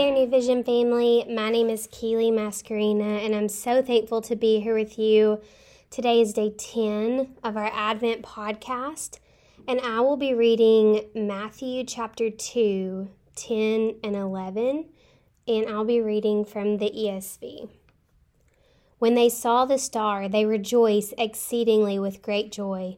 There, New Vision family. My name is Keely Mascarina, and I'm so thankful to be here with you. Today is day 10 of our Advent podcast, and I will be reading Matthew chapter 2, 10 and 11, and I'll be reading from the ESV. When they saw the star, they rejoiced exceedingly with great joy.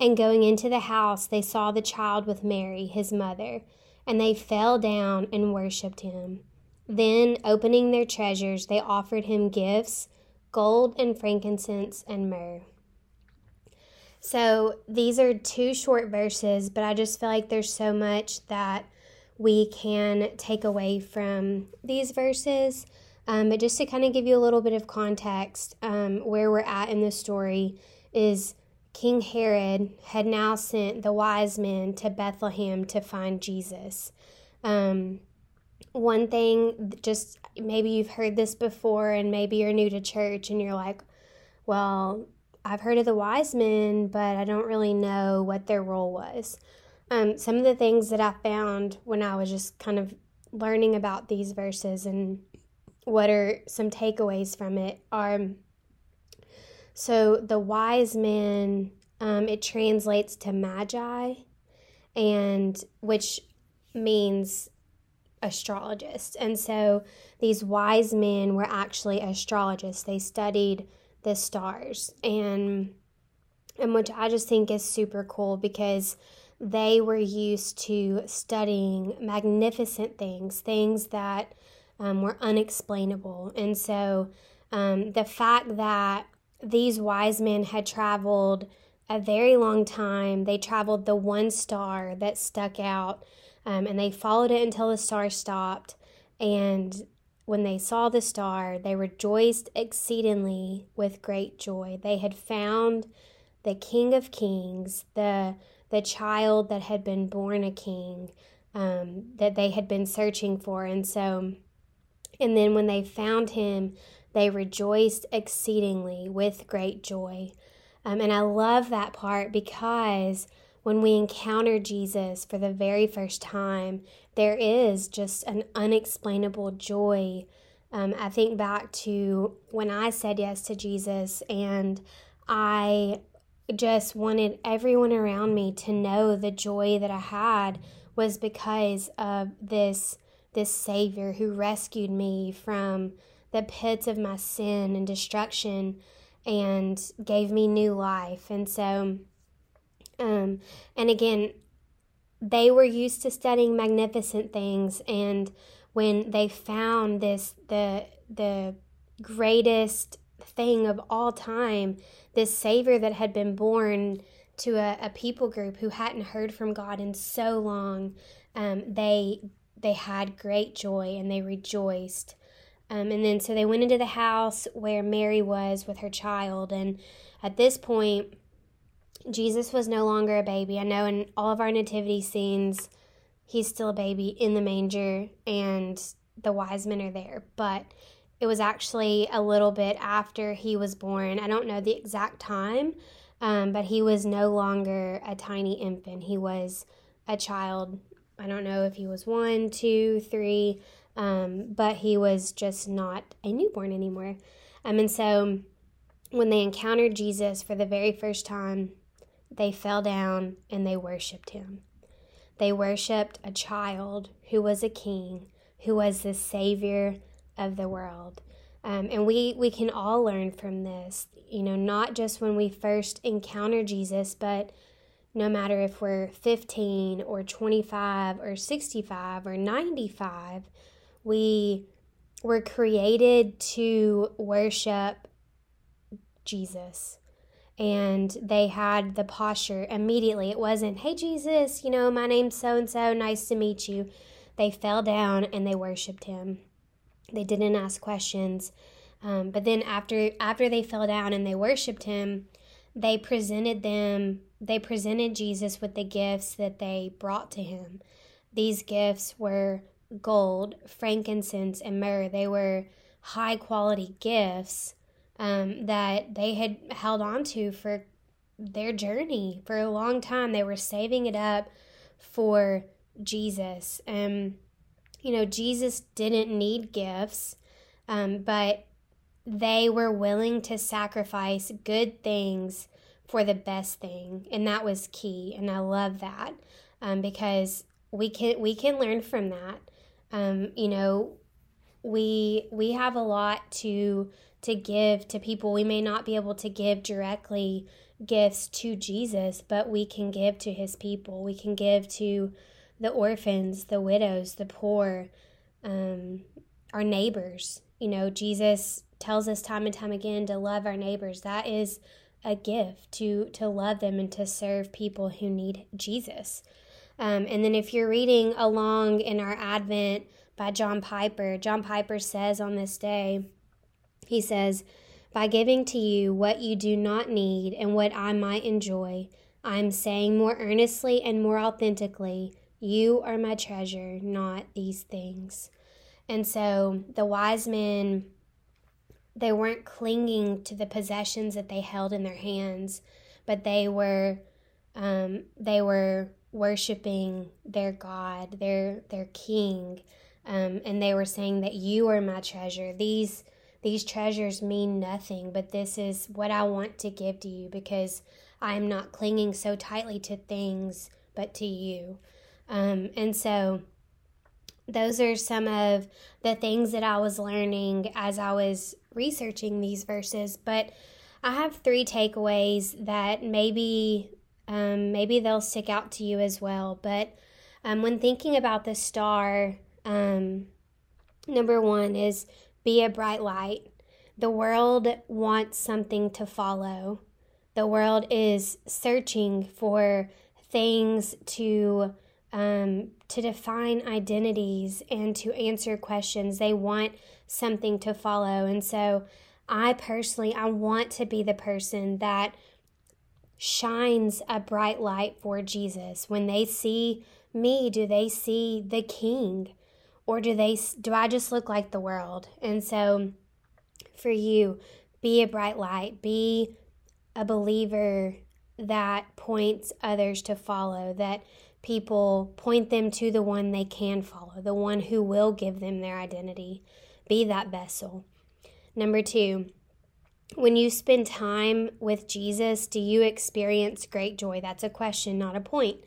And going into the house, they saw the child with Mary, his mother and they fell down and worshipped him. Then, opening their treasures, they offered him gifts gold and frankincense and myrrh. So, these are two short verses, but I just feel like there's so much that we can take away from these verses. Um, but just to kind of give you a little bit of context, um, where we're at in the story is King Herod had now sent the wise men to Bethlehem to find Jesus. Um, one thing, just maybe you've heard this before, and maybe you're new to church and you're like, well, I've heard of the wise men, but I don't really know what their role was. Um, some of the things that I found when I was just kind of learning about these verses and what are some takeaways from it are so the wise men, um, it translates to magi, and which means astrologist. And so these wise men were actually astrologists. They studied the stars and and which I just think is super cool because they were used to studying magnificent things, things that um, were unexplainable. And so um, the fact that these wise men had traveled a very long time. They traveled the one star that stuck out, um, and they followed it until the star stopped. And when they saw the star, they rejoiced exceedingly with great joy. They had found the King of Kings, the the child that had been born a king, um, that they had been searching for, and so, and then when they found him, they rejoiced exceedingly with great joy. Um, and I love that part because when we encounter Jesus for the very first time, there is just an unexplainable joy. Um, I think back to when I said yes to Jesus and I just wanted everyone around me to know the joy that I had was because of this this savior who rescued me from the pits of my sin and destruction and gave me new life. And so, um, and again, they were used to studying magnificent things, and when they found this, the the greatest thing of all time, this Savior that had been born to a, a people group who hadn't heard from God in so long, um, they they had great joy and they rejoiced. Um, and then so they went into the house where Mary was with her child. And at this point, Jesus was no longer a baby. I know in all of our nativity scenes, he's still a baby in the manger and the wise men are there. But it was actually a little bit after he was born. I don't know the exact time, um, but he was no longer a tiny infant. He was a child. I don't know if he was one, two, three um, but he was just not a newborn anymore. Um, and so when they encountered Jesus for the very first time, they fell down and they worshiped him. They worshiped a child who was a king, who was the savior of the world. Um, and we, we can all learn from this, you know, not just when we first encounter Jesus, but no matter if we're 15 or 25 or 65 or 95, we were created to worship Jesus. And they had the posture immediately. It wasn't, hey, Jesus, you know, my name's so and so, nice to meet you. They fell down and they worshiped him. They didn't ask questions. Um, but then after after they fell down and they worshiped him, they presented them they presented Jesus with the gifts that they brought to him. These gifts were gold, frankincense, and myrrh. They were high quality gifts um, that they had held on to for their journey for a long time. They were saving it up for Jesus. Um, you know, Jesus didn't need gifts, um, but they were willing to sacrifice good things for the best thing, and that was key. And I love that um, because we can we can learn from that. Um, you know, we we have a lot to to give to people. We may not be able to give directly gifts to Jesus, but we can give to his people. We can give to the orphans, the widows, the poor, um, our neighbors. You know, Jesus tells us time and time again to love our neighbors. That is a gift to to love them and to serve people who need Jesus. Um, and then if you're reading along in our Advent by John Piper, John Piper says on this day, he says, By giving to you what you do not need and what I might enjoy, I'm saying more earnestly and more authentically, You are my treasure, not these things. And so the wise men, they weren't clinging to the possessions that they held in their hands, but they were, um, they were worshiping their God, their their King, um, and they were saying that you are my treasure. These these treasures mean nothing, but this is what I want to give to you because I am not clinging so tightly to things, but to you. Um, and so, those are some of the things that I was learning as I was researching these verses. But I have three takeaways that maybe um, maybe they'll stick out to you as well. But um, when thinking about the star, um, number one is be a bright light. The world wants something to follow. The world is searching for things to um, to define identities and to answer questions. They want something to follow, and so I personally I want to be the person that shines a bright light for Jesus. When they see me, do they see the King? or do they do I just look like the world? And so for you, be a bright light, be a believer that points others to follow, that people point them to the one they can follow, the one who will give them their identity. Be that vessel. Number 2, when you spend time with Jesus, do you experience great joy? That's a question, not a point.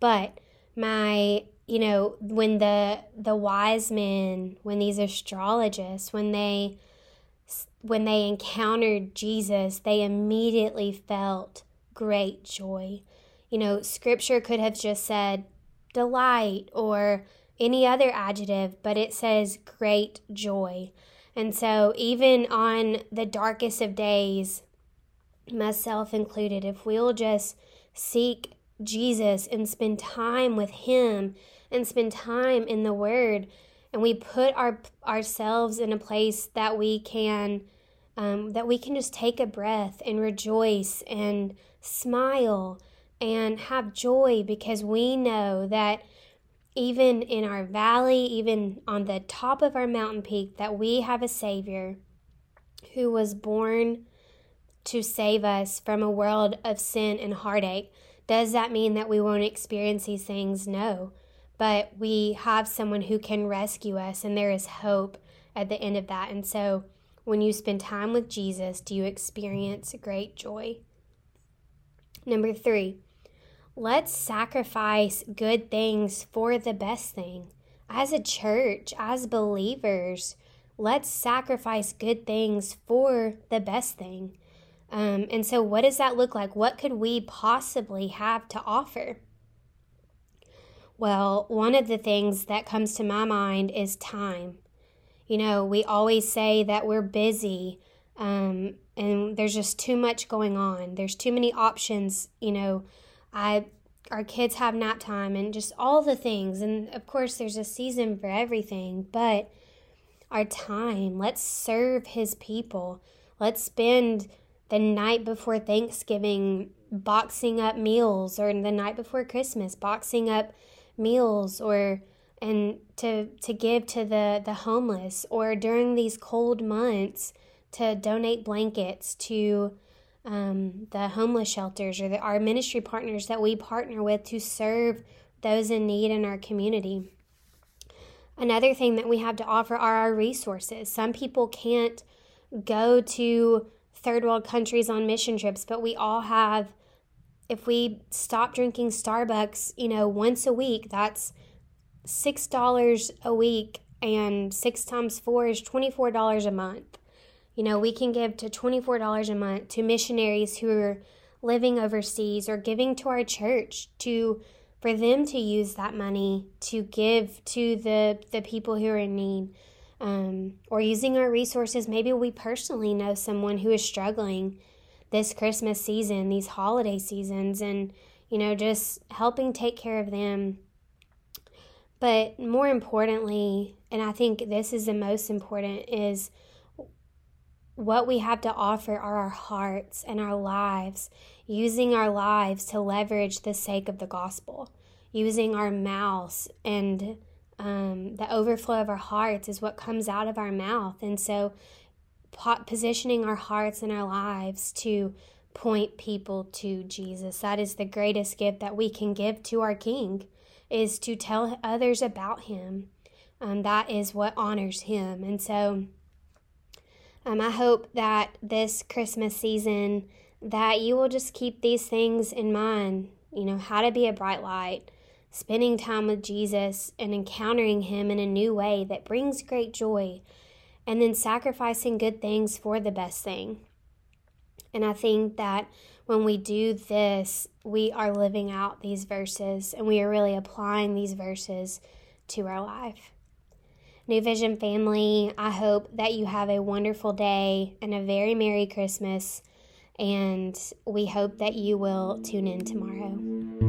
But my you know when the the wise men when these astrologists when they when they encountered Jesus they immediately felt great joy you know scripture could have just said delight or any other adjective but it says great joy and so even on the darkest of days myself included if we'll just seek Jesus and spend time with him and spend time in the Word, and we put our ourselves in a place that we can um, that we can just take a breath and rejoice and smile and have joy because we know that even in our valley, even on the top of our mountain peak, that we have a Savior who was born to save us from a world of sin and heartache. Does that mean that we won't experience these things? No but we have someone who can rescue us, and there is hope at the end of that. And so, when you spend time with Jesus, do you experience great joy? Number three, let's sacrifice good things for the best thing. As a church, as believers, let's sacrifice good things for the best thing. Um, and so, what does that look like? What could we possibly have to offer? Well, one of the things that comes to my mind is time. You know, we always say that we're busy um, and there's just too much going on. There's too many options. You know, I our kids have nap time and just all the things. And of course, there's a season for everything, but our time, let's serve His people. Let's spend the night before Thanksgiving boxing up meals or the night before Christmas boxing up meals or and to to give to the the homeless or during these cold months to donate blankets to um, the homeless shelters or the, our ministry partners that we partner with to serve those in need in our community. Another thing that we have to offer are our resources. Some people can't go to third world countries on mission trips, but we all have if we stop drinking Starbucks, you know, once a week, that's $6 a week and 6 times 4 is $24 a month. You know, we can give to $24 a month to missionaries who are living overseas or giving to our church to for them to use that money to give to the the people who are in need. Um, or using our resources. Maybe we personally know someone who is struggling this christmas season these holiday seasons and you know just helping take care of them. But more importantly and i think this is the most important is what we have to offer are our hearts and our lives, using our lives to leverage the sake of the gospel, using our mouths and um, the overflow of our hearts is what comes out of our mouth. And so, positioning our hearts and our lives to point people to Jesus. That is the greatest gift that we can give to our King, is to tell others about Him. Um, that is what honors Him. And so, um, I hope that this Christmas season that you will just keep these things in mind. You know, how to be a bright light, spending time with Jesus and encountering Him in a new way that brings great joy, and then sacrificing good things for the best thing. And I think that when we do this, we are living out these verses and we are really applying these verses to our life. New Vision family, I hope that you have a wonderful day and a very Merry Christmas. And we hope that you will tune in tomorrow.